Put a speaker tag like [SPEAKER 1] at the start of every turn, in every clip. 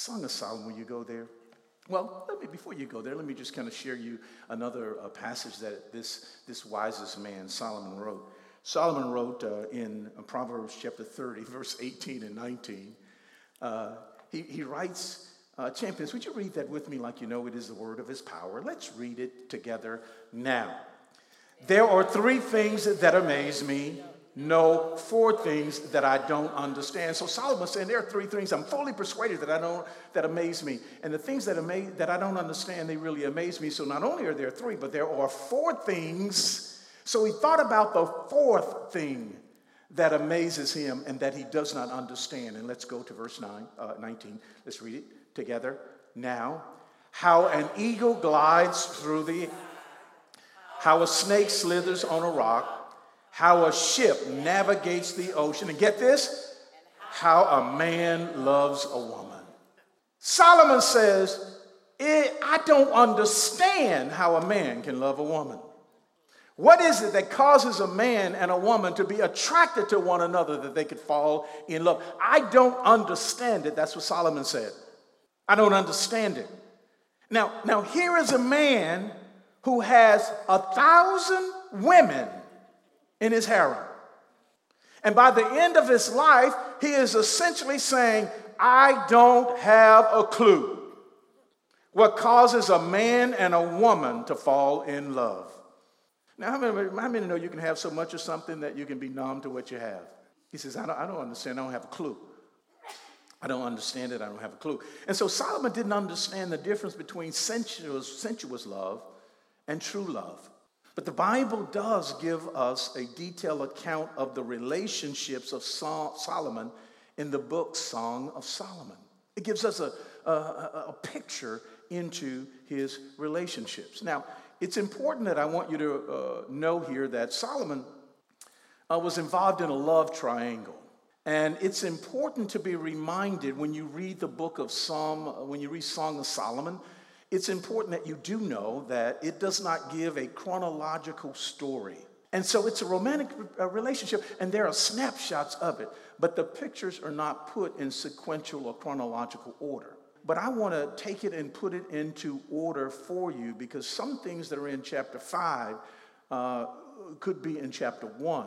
[SPEAKER 1] Song of Solomon, will you go there? Well, let me, before you go there, let me just kind of share you another uh, passage that this, this wisest man, Solomon, wrote. Solomon wrote uh, in Proverbs chapter 30, verse 18 and 19. Uh, he, he writes, uh, Champions, would you read that with me like you know it is the word of his power? Let's read it together now. There are three things that amaze me. No, four things that I don't understand. So Solomon's saying there are three things I'm fully persuaded that I don't that amaze me. And the things that amaze that I don't understand, they really amaze me. So not only are there three, but there are four things so he thought about the fourth thing that amazes him and that he does not understand. And let's go to verse 9, uh, 19. Let's read it together now. How an eagle glides through the, how a snake slithers on a rock, how a ship navigates the ocean. And get this, how a man loves a woman. Solomon says, eh, I don't understand how a man can love a woman. What is it that causes a man and a woman to be attracted to one another that they could fall in love? I don't understand it. That's what Solomon said. I don't understand it. Now, now here is a man who has a thousand women in his harem. And by the end of his life, he is essentially saying, I don't have a clue what causes a man and a woman to fall in love. Now, how many, how many know you can have so much of something that you can be numb to what you have? He says, I don't, I don't understand. I don't have a clue. I don't understand it. I don't have a clue. And so Solomon didn't understand the difference between sensuous, sensuous love and true love. But the Bible does give us a detailed account of the relationships of Solomon in the book Song of Solomon. It gives us a, a, a picture into his relationships. Now, it's important that I want you to uh, know here that Solomon uh, was involved in a love triangle. And it's important to be reminded when you read the book of Psalm, uh, when you read Song of Solomon, it's important that you do know that it does not give a chronological story. And so it's a romantic uh, relationship, and there are snapshots of it, but the pictures are not put in sequential or chronological order. But I want to take it and put it into order for you because some things that are in chapter 5 uh, could be in chapter 1.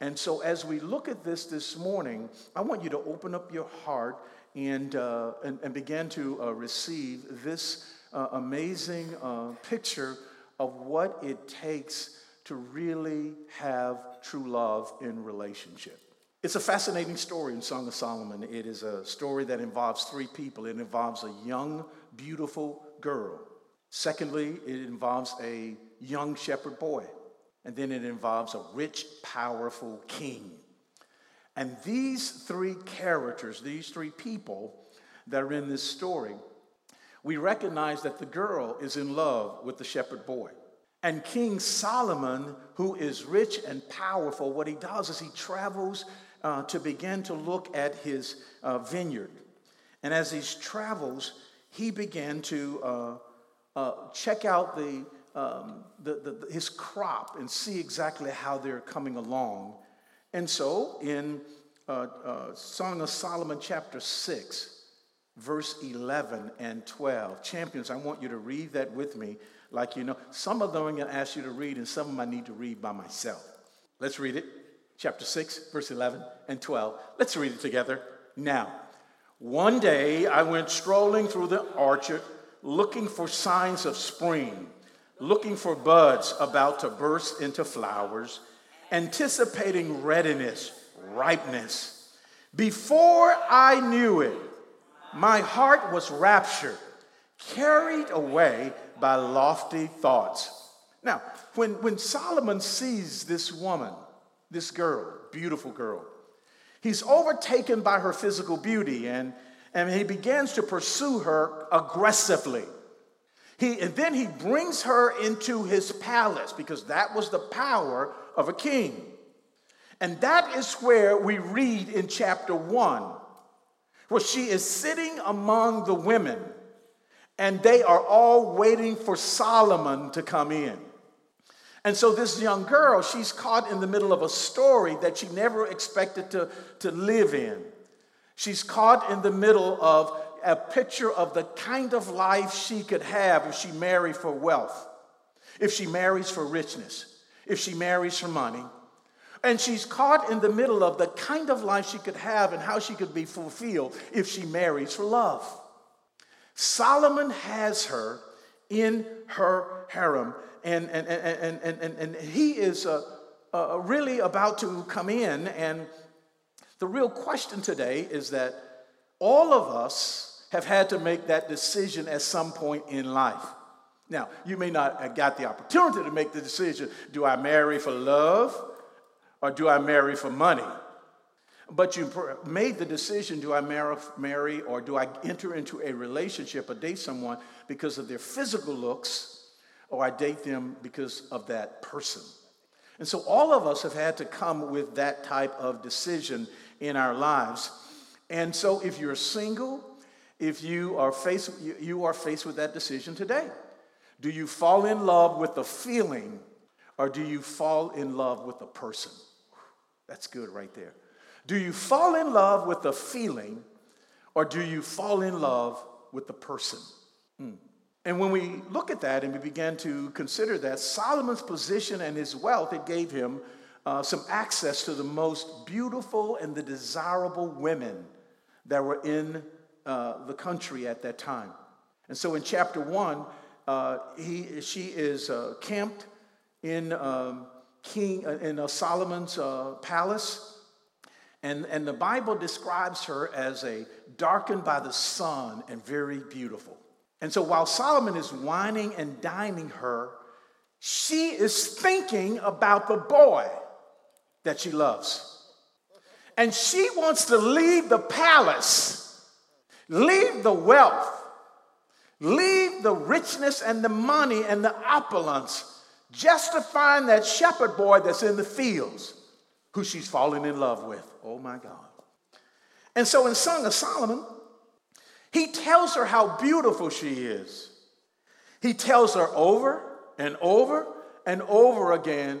[SPEAKER 1] And so, as we look at this this morning, I want you to open up your heart and, uh, and, and, begin to uh, receive this uh, amazing uh, picture of what it takes to really have true love in relationship. It's a fascinating story in Song of Solomon. It is a story that involves three people. It involves a young, beautiful girl. Secondly, it involves a young shepherd boy. And then it involves a rich, powerful king. And these three characters, these three people that are in this story, we recognize that the girl is in love with the shepherd boy. And King Solomon, who is rich and powerful, what he does is he travels uh, to begin to look at his uh, vineyard. And as he travels, he began to uh, uh, check out the, um, the, the, his crop and see exactly how they're coming along. And so in uh, uh, Song of Solomon, chapter 6, verse 11 and 12, champions, I want you to read that with me like you know. Some of them I'm going to ask you to read, and some of them I need to read by myself. Let's read it chapter 6, verse 11 and 12. Let's read it together now. One day I went strolling through the orchard looking for signs of spring, looking for buds about to burst into flowers, anticipating readiness, ripeness. Before I knew it, my heart was raptured, carried away by lofty thoughts. Now, when, when Solomon sees this woman, this girl, beautiful girl. He's overtaken by her physical beauty and, and he begins to pursue her aggressively. He, and then he brings her into his palace because that was the power of a king. And that is where we read in chapter one, where she is sitting among the women and they are all waiting for Solomon to come in. And so this young girl, she's caught in the middle of a story that she never expected to, to live in. She's caught in the middle of a picture of the kind of life she could have if she married for wealth, if she marries for richness, if she marries for money. And she's caught in the middle of the kind of life she could have and how she could be fulfilled if she marries for love. Solomon has her in her harem, and, and, and, and, and, and he is uh, uh, really about to come in. And the real question today is that all of us have had to make that decision at some point in life. Now, you may not have got the opportunity to make the decision do I marry for love or do I marry for money? But you made the decision do I marry or do I enter into a relationship or date someone because of their physical looks or I date them because of that person? And so all of us have had to come with that type of decision in our lives. And so if you're single, if you are faced, you are faced with that decision today. Do you fall in love with the feeling or do you fall in love with the person? That's good right there. Do you fall in love with the feeling or do you fall in love with the person? Mm. And when we look at that and we begin to consider that, Solomon's position and his wealth, it gave him uh, some access to the most beautiful and the desirable women that were in uh, the country at that time. And so in chapter one, uh, he, she is uh, camped in um, King uh, in uh, Solomon's palace. And, and the Bible describes her as a darkened by the sun and very beautiful. And so while Solomon is wining and dining her, she is thinking about the boy that she loves. And she wants to leave the palace, leave the wealth, leave the richness and the money and the opulence, just to find that shepherd boy that's in the fields who she's fallen in love with. Oh my God. And so in Song of Solomon, he tells her how beautiful she is. He tells her over and over and over again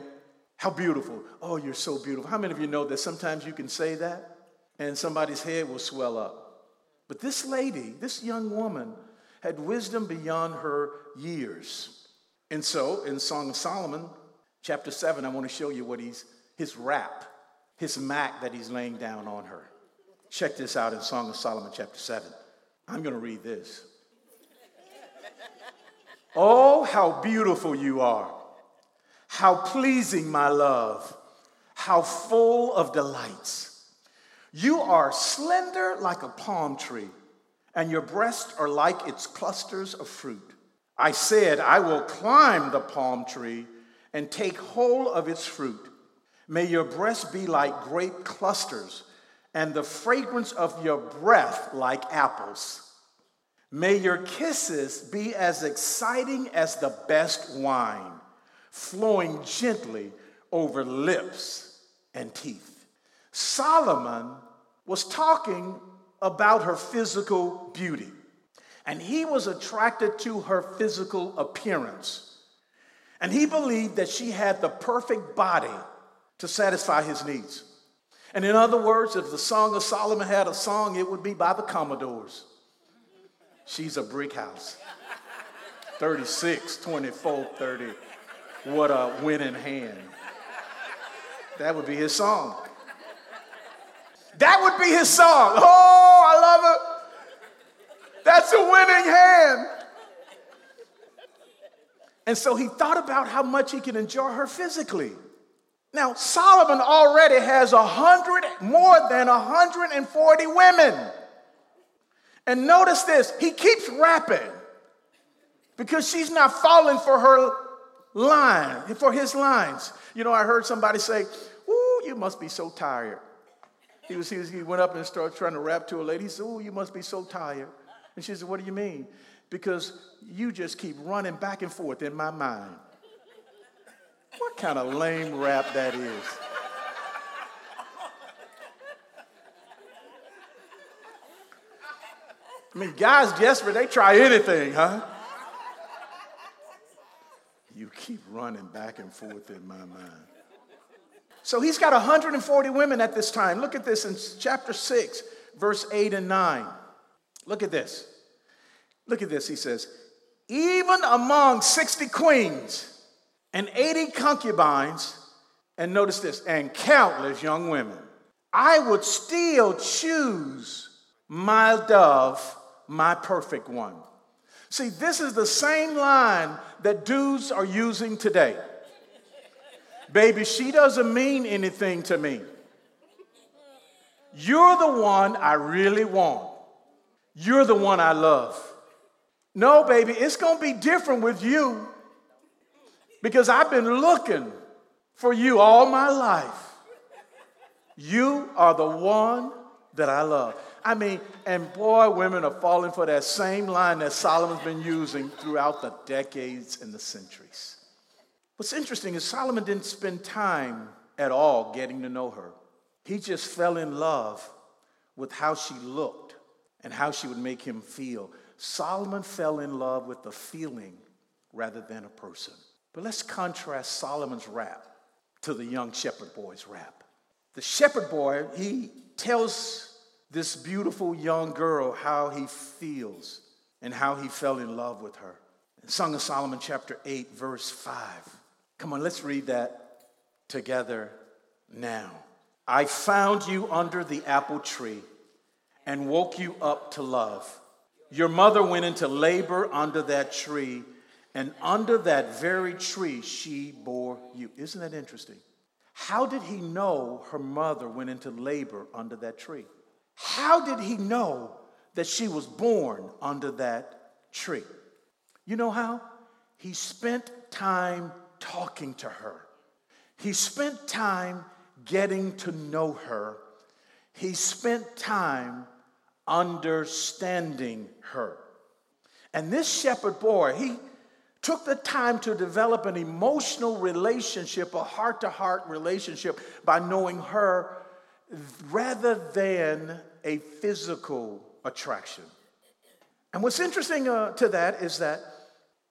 [SPEAKER 1] how beautiful. Oh, you're so beautiful. How many of you know that sometimes you can say that and somebody's head will swell up? But this lady, this young woman, had wisdom beyond her years. And so in Song of Solomon, chapter 7, I want to show you what he's his rap, his mac that he's laying down on her. Check this out in Song of Solomon, chapter 7. I'm going to read this. oh, how beautiful you are. How pleasing, my love. How full of delights. You are slender like a palm tree, and your breasts are like its clusters of fruit. I said, I will climb the palm tree and take hold of its fruit. May your breasts be like grape clusters and the fragrance of your breath like apples. May your kisses be as exciting as the best wine, flowing gently over lips and teeth. Solomon was talking about her physical beauty, and he was attracted to her physical appearance. And he believed that she had the perfect body to satisfy his needs. And in other words, if the Song of Solomon had a song, it would be by the Commodores. She's a brick house. 36, 24, 30. What a winning hand. That would be his song. That would be his song. Oh, I love it. That's a winning hand. And so he thought about how much he can enjoy her physically. Now, Solomon already has a hundred, more than 140 women. And notice this, he keeps rapping because she's not falling for her line, for his lines. You know, I heard somebody say, Ooh, you must be so tired. He, was, he, was, he went up and started trying to rap to a lady. He said, Ooh, you must be so tired. And she said, What do you mean? Because you just keep running back and forth in my mind. What kind of lame rap that is? I mean, guys desperate, they try anything, huh? You keep running back and forth in my mind. So he's got 140 women at this time. Look at this in chapter 6, verse 8 and 9. Look at this. Look at this. He says, even among 60 queens and 80 concubines, and notice this, and countless young women, I would still choose my dove, my perfect one. See, this is the same line that dudes are using today. Baby, she doesn't mean anything to me. You're the one I really want. You're the one I love. No, baby, it's going to be different with you because I've been looking for you all my life. You are the one that I love. I mean, and boy, women are falling for that same line that Solomon's been using throughout the decades and the centuries. What's interesting is Solomon didn't spend time at all getting to know her. He just fell in love with how she looked and how she would make him feel. Solomon fell in love with the feeling rather than a person. But let's contrast Solomon's rap to the young shepherd boy's rap. The shepherd boy, he tells this beautiful young girl how he feels and how he fell in love with her. Song of Solomon, chapter 8, verse 5. Come on, let's read that together now. I found you under the apple tree and woke you up to love. Your mother went into labor under that tree, and under that very tree she bore you. Isn't that interesting? How did he know her mother went into labor under that tree? How did he know that she was born under that tree? You know how? He spent time talking to her. He spent time getting to know her. He spent time understanding her. And this shepherd boy, he took the time to develop an emotional relationship, a heart to heart relationship, by knowing her rather than a physical attraction. And what's interesting uh, to that is that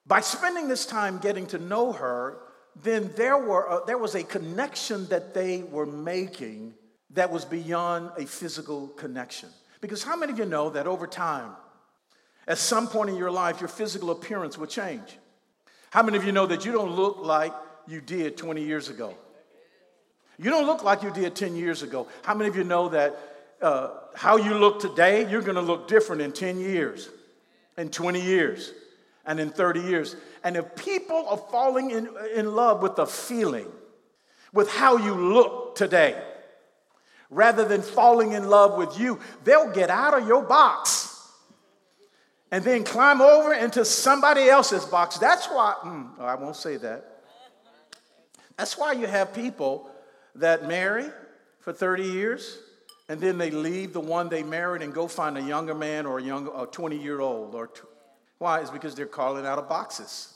[SPEAKER 1] by spending this time getting to know her, then there, were, uh, there was a connection that they were making that was beyond a physical connection. Because how many of you know that over time, at some point in your life, your physical appearance will change? How many of you know that you don't look like you did 20 years ago? You don't look like you did 10 years ago. How many of you know that uh, how you look today, you're going to look different in 10 years, in 20 years, and in 30 years? And if people are falling in, in love with the feeling, with how you look today, rather than falling in love with you, they'll get out of your box and then climb over into somebody else's box. That's why, mm, I won't say that. That's why you have people that marry for 30 years and then they leave the one they married and go find a younger man or a young a 20 year old or t- why is because they're calling out of boxes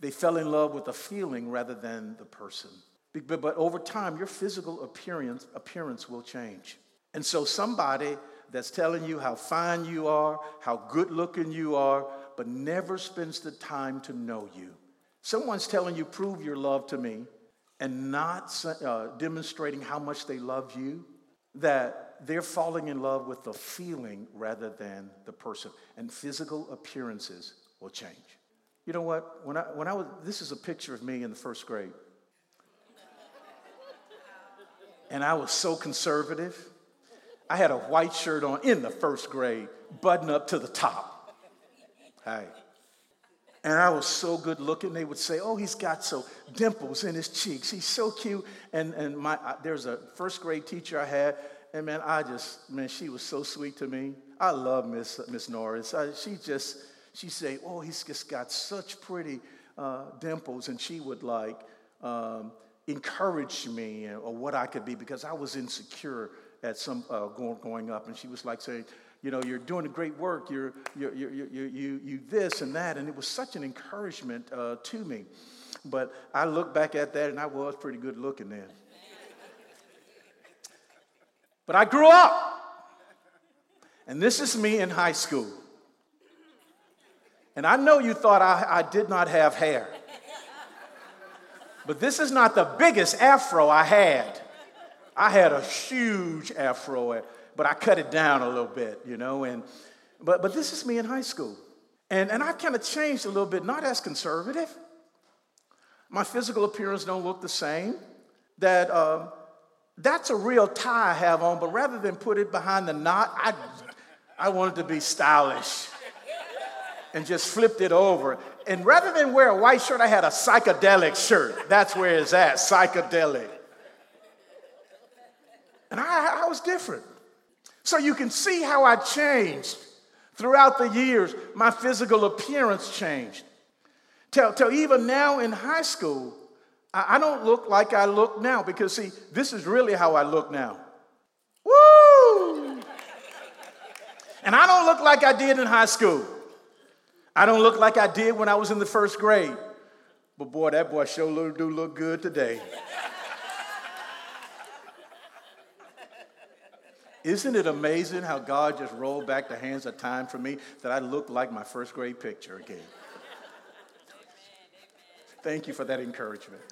[SPEAKER 1] they fell in love with the feeling rather than the person but, over time your physical appearance appearance will change and so somebody that's telling you how fine you are how good looking you are but never spends the time to know you someone's telling you prove your love to me and not uh, demonstrating how much they love you that they're falling in love with the feeling rather than the person, and physical appearances will change. You know what? When I, when I was, this is a picture of me in the first grade. And I was so conservative. I had a white shirt on in the first grade, button up to the top. Hey. And I was so good looking. They would say, "Oh, he's got so dimples in his cheeks. He's so cute." And and my there's a first grade teacher I had, and man, I just man, she was so sweet to me. I love Miss Miss Norris. I, she just she say, "Oh, he's just got such pretty uh, dimples," and she would like um, encourage me or what I could be because I was insecure at some uh, going, going up, and she was like saying, you know, you're doing a great work, you're, you're, you're, you you, you this and that. And it was such an encouragement uh, to me. But I look back at that and I was pretty good looking then. but I grew up. And this is me in high school. And I know you thought I, I did not have hair. But this is not the biggest afro I had. I had a huge afro but I cut it down a little bit, you know. And But, but this is me in high school. And, and I've kind of changed a little bit, not as conservative. My physical appearance don't look the same. That uh, that's a real tie I have on, but rather than put it behind the knot, I, I wanted to be stylish and just flipped it over. And rather than wear a white shirt, I had a psychedelic shirt. That's where it's at, psychedelic. And I, I was different. So you can see how I changed throughout the years. My physical appearance changed. Till, till even now in high school, I, I don't look like I look now because, see, this is really how I look now. Woo! And I don't look like I did in high school. I don't look like I did when I was in the first grade. But boy, that boy sure do look good today. Isn't it amazing how God just rolled back the hands of time for me that I look like my first grade picture again? Thank you for that encouragement.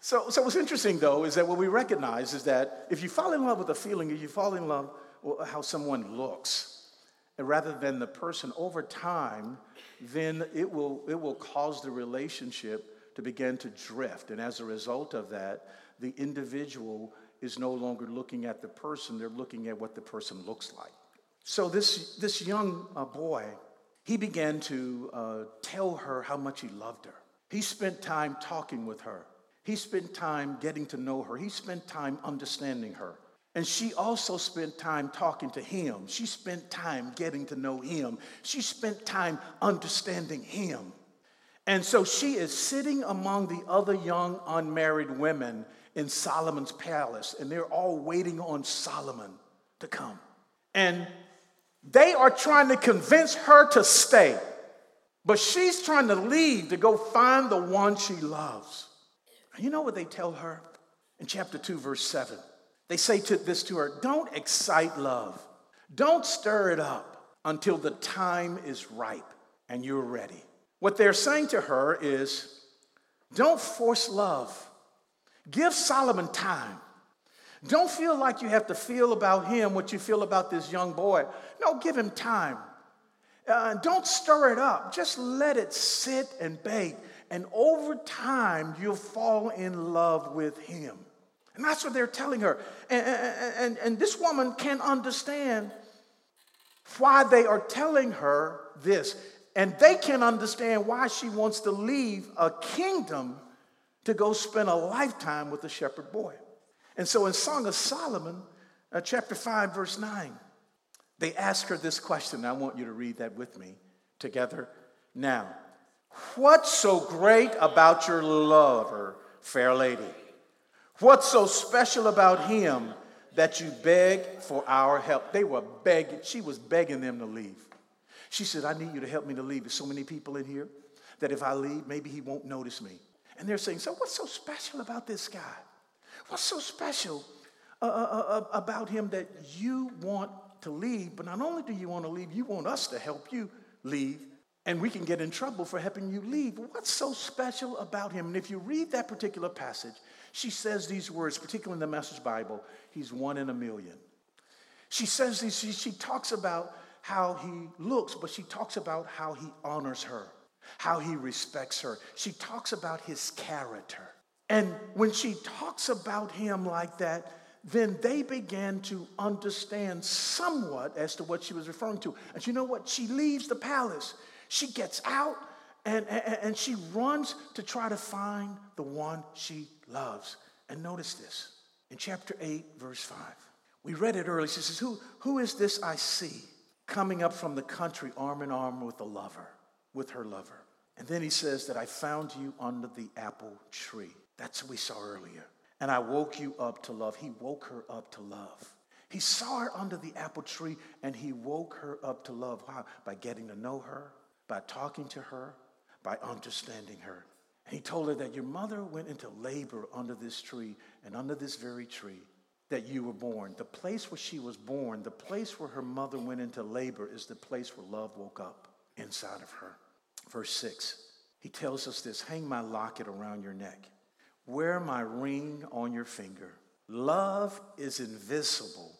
[SPEAKER 1] So, so what's interesting though is that what we recognize is that if you fall in love with a feeling, if you fall in love how someone looks, rather than the person over time, then it will, it will cause the relationship to begin to drift. And as a result of that, the individual is no longer looking at the person, they're looking at what the person looks like. So this, this young uh, boy, he began to uh, tell her how much he loved her. He spent time talking with her. He spent time getting to know her. He spent time understanding her. And she also spent time talking to him. She spent time getting to know him. She spent time understanding him. And so she is sitting among the other young unmarried women in Solomon's palace, and they're all waiting on Solomon to come. And they are trying to convince her to stay, but she's trying to leave to go find the one she loves. You know what they tell her in chapter 2, verse 7? They say to this to her Don't excite love, don't stir it up until the time is ripe and you're ready. What they're saying to her is don't force love. Give Solomon time. Don't feel like you have to feel about him what you feel about this young boy. No, give him time. Uh, don't stir it up. Just let it sit and bake. And over time, you'll fall in love with him. And that's what they're telling her. And, and, and this woman can't understand why they are telling her this. And they can't understand why she wants to leave a kingdom to go spend a lifetime with a shepherd boy. And so in Song of Solomon, uh, chapter 5, verse 9, they ask her this question. I want you to read that with me together now. What's so great about your lover, fair lady? What's so special about him that you beg for our help? They were begging, she was begging them to leave. She said, I need you to help me to leave. There's so many people in here that if I leave, maybe he won't notice me. And they're saying, So what's so special about this guy? What's so special uh, uh, uh, uh, about him that you want to leave? But not only do you want to leave, you want us to help you leave. And we can get in trouble for helping you leave. What's so special about him? And if you read that particular passage, she says these words, particularly in the Message Bible, he's one in a million. She says these, she, she talks about how he looks, but she talks about how he honors her, how he respects her. She talks about his character. And when she talks about him like that, then they began to understand somewhat as to what she was referring to. And you know what? She leaves the palace. She gets out and, and, and she runs to try to find the one she loves. And notice this in chapter 8, verse 5. We read it earlier. She says, Who, who is this I see? coming up from the country arm in arm with a lover, with her lover. And then he says that I found you under the apple tree. That's what we saw earlier. And I woke you up to love. He woke her up to love. He saw her under the apple tree and he woke her up to love. How? By getting to know her, by talking to her, by understanding her. He told her that your mother went into labor under this tree and under this very tree that you were born. The place where she was born, the place where her mother went into labor, is the place where love woke up inside of her. Verse 6, he tells us this Hang my locket around your neck, wear my ring on your finger. Love is invisible,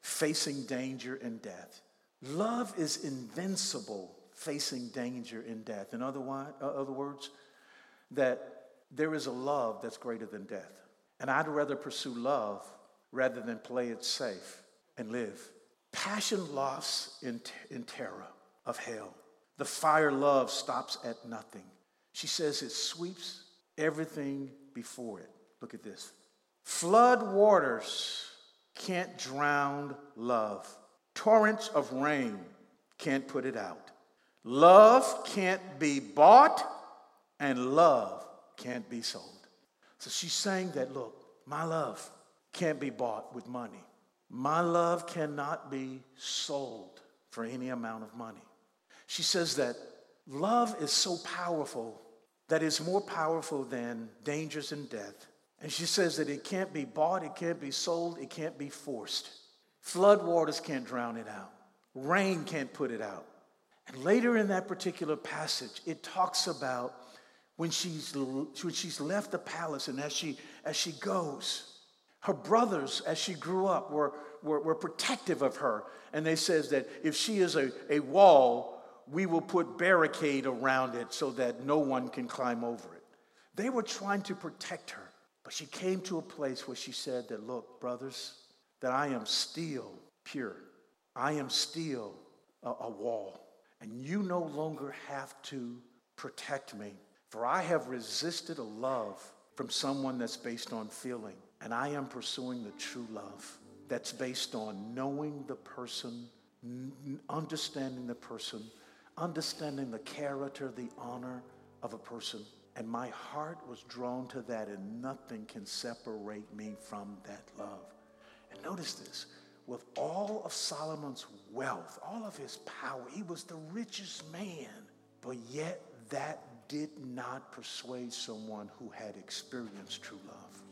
[SPEAKER 1] facing danger and death. Love is invincible, facing danger and death. In other, uh, other words, that there is a love that's greater than death. And I'd rather pursue love rather than play it safe and live. Passion loss in, in terror of hell. The fire love stops at nothing. She says it sweeps everything before it. Look at this. Flood waters can't drown love. Torrents of rain can't put it out. Love can't be bought, and love can't be sold. So she's saying that, look, my love can't be bought with money. My love cannot be sold for any amount of money. She says that love is so powerful that it's more powerful than dangers and death. And she says that it can't be bought, it can't be sold, it can't be forced. Flood waters can't drown it out, rain can't put it out. And later in that particular passage, it talks about when she's, when she's left the palace and as she, as she goes, her brothers, as she grew up, were, were, were protective of her. And they says that if she is a, a wall, we will put barricade around it so that no one can climb over it. They were trying to protect her. But she came to a place where she said that, look, brothers, that I am still pure. I am still a, a wall. And you no longer have to protect me. For I have resisted a love from someone that's based on feeling. And I am pursuing the true love that's based on knowing the person, understanding the person, understanding the character, the honor of a person. And my heart was drawn to that, and nothing can separate me from that love. And notice this with all of Solomon's wealth, all of his power, he was the richest man, but yet that did not persuade someone who had experienced true love.